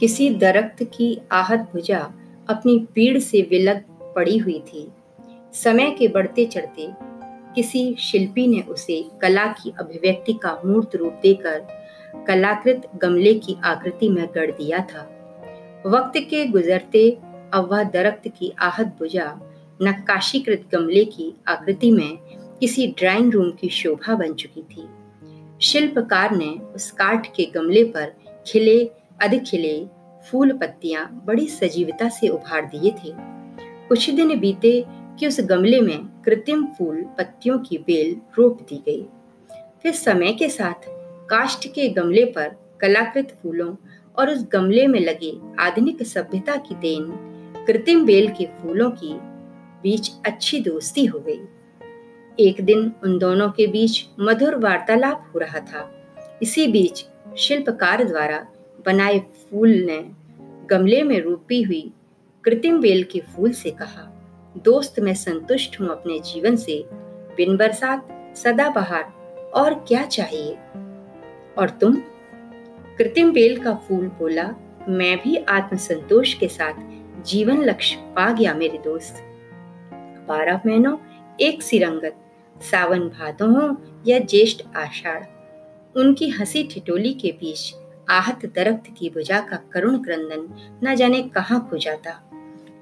किसी दरख्त की आहत भुजा अपनी पीड़ से विलग पड़ी हुई थी। समय के बढ़ते चढ़ते किसी शिल्पी ने उसे कला की अभिव्यक्ति का मूर्त रूप देकर कलाकृत गमले की आकृति में गढ़ दिया था। वक्त के गुजरते अब वह दरख्त की आहत बुझा नक्काशीकृत गमले की आकृति में किसी ड्राइंग रूम की शोभा बन चुकी थी। शिल्पकार ने उस काठ के गमले पर खिले अधिक खिले, फूल पत्तियाँ बड़ी सजीवता से उभार दिए थे। कुछ दिन बीते कि उस गमले में कृत्रिम फूल पत्तियों की बेल रोप दी गई। फिर समय के साथ काष्ठ के गमले पर कलाकृत फूलों और उस गमले में लगे आधुनिक सभ्यता की देन कृत्रिम बेल के फूलों की बीच अच्छी दोस्ती हो गई। एक दिन उन दोनों के बीच मधुर वार्तालाप हो रहा था। इसी बीच शिल्पकार द्वारा बनाए फूल ने गमले में रूपी हुई कृत्रिम बेल के फूल से कहा, दोस्त, मैं संतुष्ट हूँ अपने जीवन से। बिन बरसात, सदा बहार, और क्या चाहिए? और तुम? कृत्रिम बेल का फूल बोला, मैं भी आत्मसंतोष के साथ जीवन लक्ष्य पा गया मेरे दोस्त। बारह महीनों, एक सिरंगत, सावन भादो हो या ज्येष्ठ आषाढ़, उनकी हँसी ठिटोली के बीच आहत दरख्त की भुजा का करुण क्रंदन न जाने कहाँ खो जाता।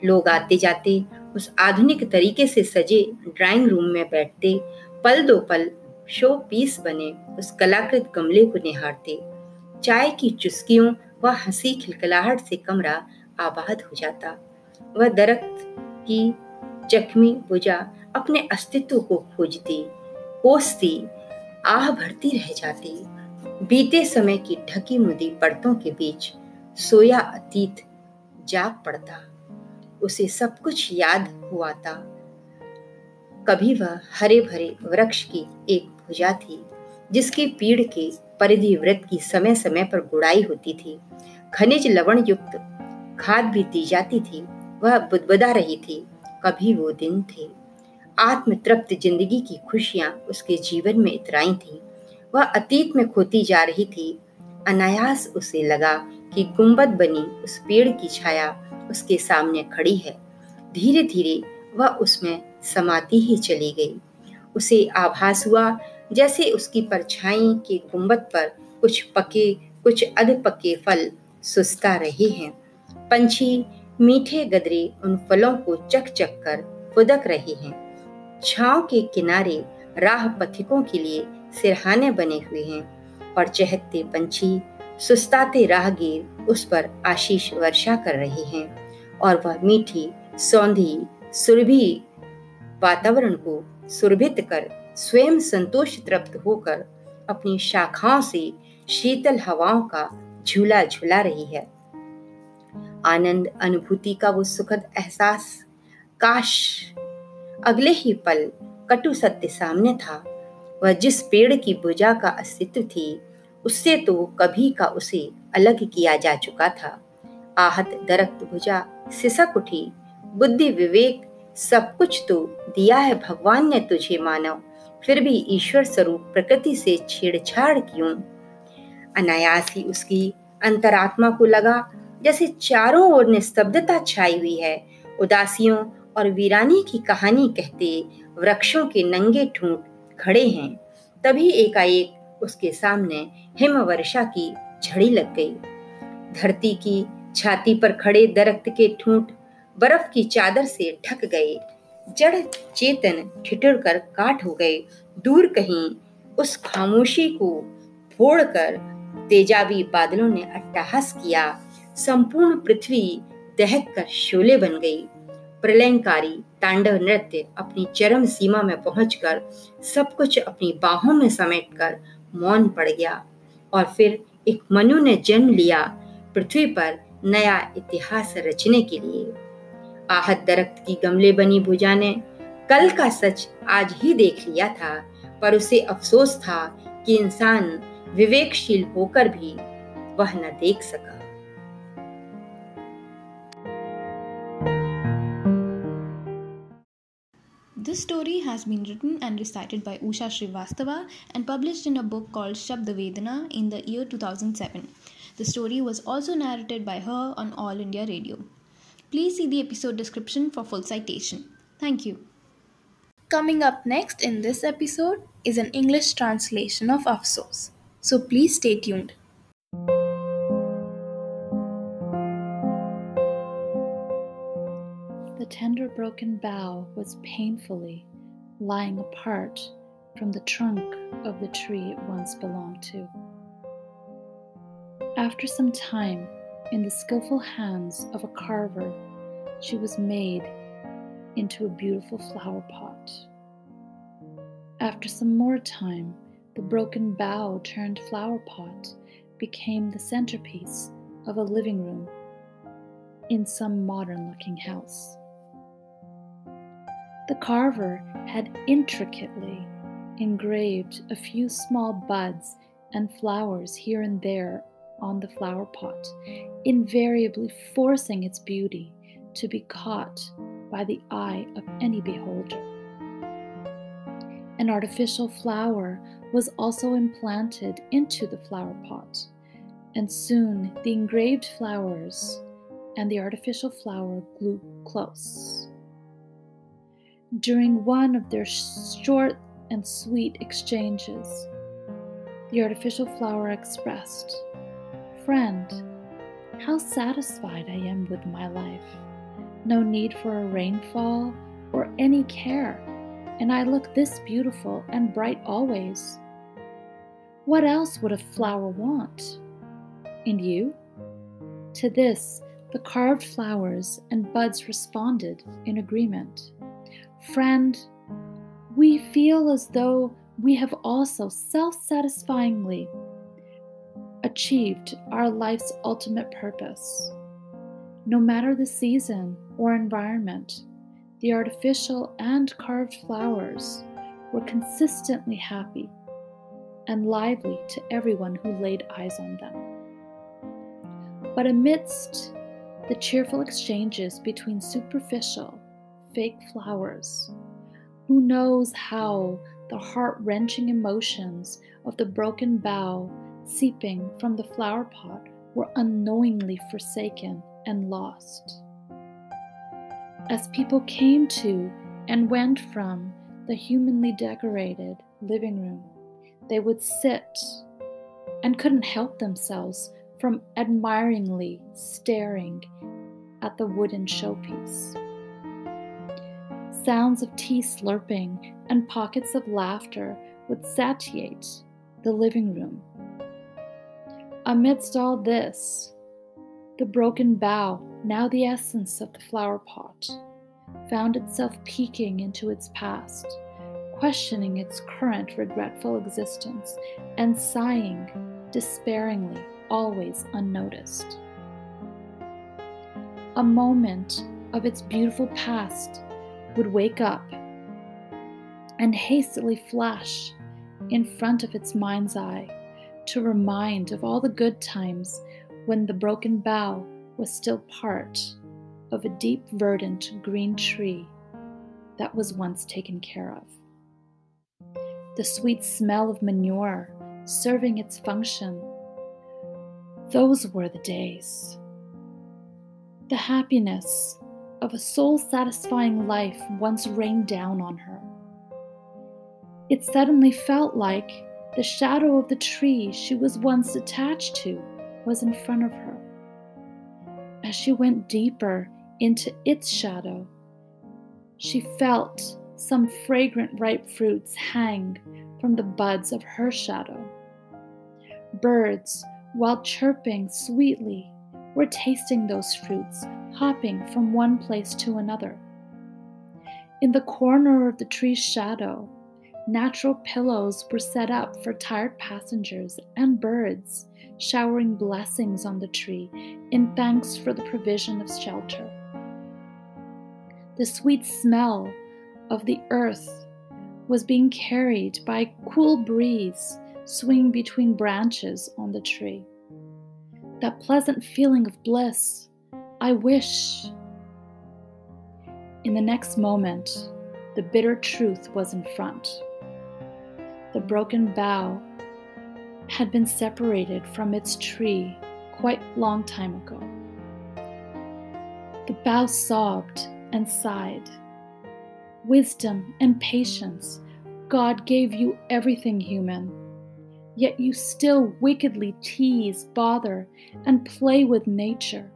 लोग आते जाते उस आधुनिक तरीके से सजे ड्राइंग रूम में बैठते, पल दो पल शो पीस बने उस कलाकृत गमले को निहारते। चाय की चुस्कियों व हँसी खिलखिलाहट से कमरा आबाद हो जाता। वह दरख्त की जख्मी बुझा अपने अस्तित्व को खोजती, कोसती, आह भरती रह जाती। बीते समय की ढकी मुदी परतों के बीच सोया अतीत जाग पड़ता। उसे सब कुछ याद हुआ था। कभी वह हरे भरे वृक्ष की एक भुजा थी, जिसकी पीड़ के परिधि व्रत की समय समय पर गुड़ाई होती थी। खनिज लवण युक्त खाद भी दी जाती थी। वह बुदबुदा रही थी। कभी वो दिन थे। आत्म तृप्त ज़िंदगी की खुशियाँ उसके जीवन में इतराई थी। वह अतीत में खोती जा रही थी। अनायास उसे लगा कि गुंबद बनी उस पेड़ की छाया उसके सामने खड़ी है। धीरे धीरे वह उसमें समाती ही चली गई। उसे आभास हुआ जैसे उसकी परछाई के गुंबद पर कुछ पके, कुछ अध पके फल सुस्ता रहे हैं। पंछी मीठे गदरे उन फलों को चक चक कर फुदक रहे हैं। छाव के किनारे राह पथिकों के लिए सिरहाने बने हुए हैं और चहकते पंछी, सुस्ताते राहगीर उस पर आशीष वर्षा कर रहे हैं और वह मीठी, सौंधी, सुरभि वातावरण को सुरभित कर स्वयं संतोष तृप्त होकर अपनी शाखाओं से शीतल हवाओं का झूला झूला रही है। आनंद अनुभूति का वो सुखद एहसास, काश अगले ही पल कटु सत्य सामने था। वह जिस पेड़ की बुझा का अस्तित्व थी, उससे तो कभी का उसे अलग किया जा चुका था। आहत दरख्त भुजा, सिसक उठी। बुद्धि विवेक, सब कुछ तो दिया है भगवान ने तुझे मानव। फिर भी ईश्वर स्वरूप प्रकृति से छेड़छाड़ क्यों? अनायास ही उसकी अंतरात्मा को लगा, जैसे चारों ओर निस्तब्धता छाई हुई है। उदासियों और वीरानी की कहानी कहते वृक्षों के नंगे ठूंठ खड़े हैं। तभी एकाएक उसके सामने हिम वर्षा की झड़ी लग गई। धरती की छाती पर खड़े दरख्त के ठूंठ बर्फ़ की चादर से ढक गए। जड़ चेतन ठिठुर कर काट हो गए। दूर कहीं उस खामोशी को फोड़ कर तेजाबी बादलों ने अट्टहास किया। संपूर्ण पृथ्वी दहक कर शोले बन गई। प्रलयंकारी तांडव नृत्य अपनी चरम सीमा में पहुंचकर सब कुछ अपनी बाहों में समेटकर मौन पड़ गया। और फिर एक मनु ने जन्म लिया पृथ्वी पर नया इतिहास रचने के लिए। आहत दरख्त की गमले बनी भुजा ने कल का सच आज ही देख लिया था, पर उसे अफसोस था कि इंसान विवेकशील होकर भी वह न देख सका। Has been written and recited by Usha Srivastava and published in a book called Shabda Vedana in the year 2007. The story was also narrated by her on All India Radio. Please see the episode description for full citation. Thank you. Coming up next in this episode is an English translation of Afsos. So please stay tuned. The tender broken bough was painfully lying apart from the trunk of the tree it once belonged to. After some time, in the skillful hands of a carver, she was made into a beautiful flower pot. After some more time, the broken bough turned flower pot became the centerpiece of a living room in some modern looking house. The carver had intricately engraved a few small buds and flowers here and there on the flower pot, invariably forcing its beauty to be caught by the eye of any beholder. An artificial flower was also implanted into the flower pot, and soon the engraved flowers and the artificial flower grew close. During one of their short and sweet exchanges, the artificial flower expressed, Friend, how satisfied I am with my life. No need for a rainfall or any care, and I look this beautiful and bright always. What else would a flower want? And you? To this, the carved flowers and buds responded in agreement. Friend, we feel as though we have also self satisfyingly achieved our life's ultimate purpose. No matter the season or environment, the artificial and carved flowers were consistently happy and lively to everyone who laid eyes on them. But amidst the cheerful exchanges between superficial, fake flowers, who knows how the heart wrenching emotions of the broken bough seeping from the flower pot were unknowingly forsaken and lost? As people came to and went from the humanly decorated living room, they would sit and couldn't help themselves from admiringly staring at the wooden showpiece. Sounds of tea slurping and pockets of laughter would satiate the living room. Amidst all this, the broken bough, now the essence of the flower pot, found itself peeking into its past, questioning its current regretful existence, and sighing despairingly, always unnoticed. A moment of its beautiful past would wake up and hastily flash in front of its mind's eye to remind of all the good times when the broken bough was still part of a deep verdant green tree that was once taken care of. The sweet smell of manure serving its function. Those were the days. The happiness of a soul satisfying life once rained down on her. It suddenly felt like the shadow of the tree she was once attached to was in front of her. As she went deeper into its shadow, she felt some fragrant ripe fruits hang from the buds of her shadow. Birds, while chirping sweetly, were tasting those fruits, hopping from one place to another. In the corner of the tree's shadow, natural pillows were set up for tired passengers and birds, showering blessings on the tree in thanks for the provision of shelter. The sweet smell of the earth was being carried by a cool breeze swinging between branches on the tree. That pleasant feeling of bliss, I wish. In the next moment, the bitter truth was in front. The broken bough had been separated from its tree quite long time ago. The bough sobbed and sighed. Wisdom and patience, God gave you everything human. Yet you still wickedly tease, bother, and play with nature.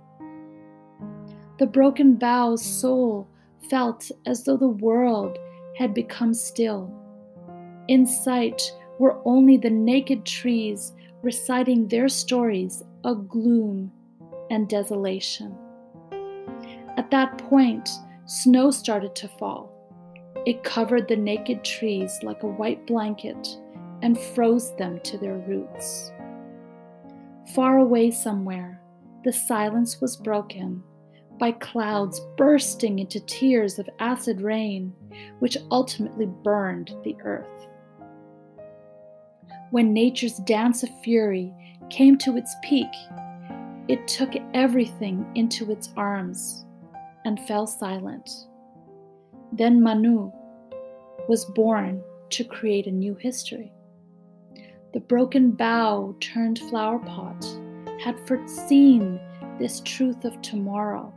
The broken bough's soul felt as though the world had become still. In sight were only the naked trees reciting their stories of gloom and desolation. At that point, snow started to fall. It covered the naked trees like a white blanket and froze them to their roots. Far away somewhere, the silence was broken by clouds bursting into tears of acid rain, which ultimately burned the earth. When nature's dance of fury came to its peak, it took everything into its arms and fell silent. Then Manu was born to create a new history. The broken bough turned flower pot had foreseen this truth of tomorrow,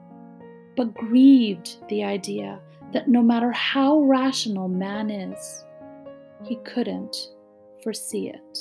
but grieved the idea that no matter how rational man is, he couldn't foresee it.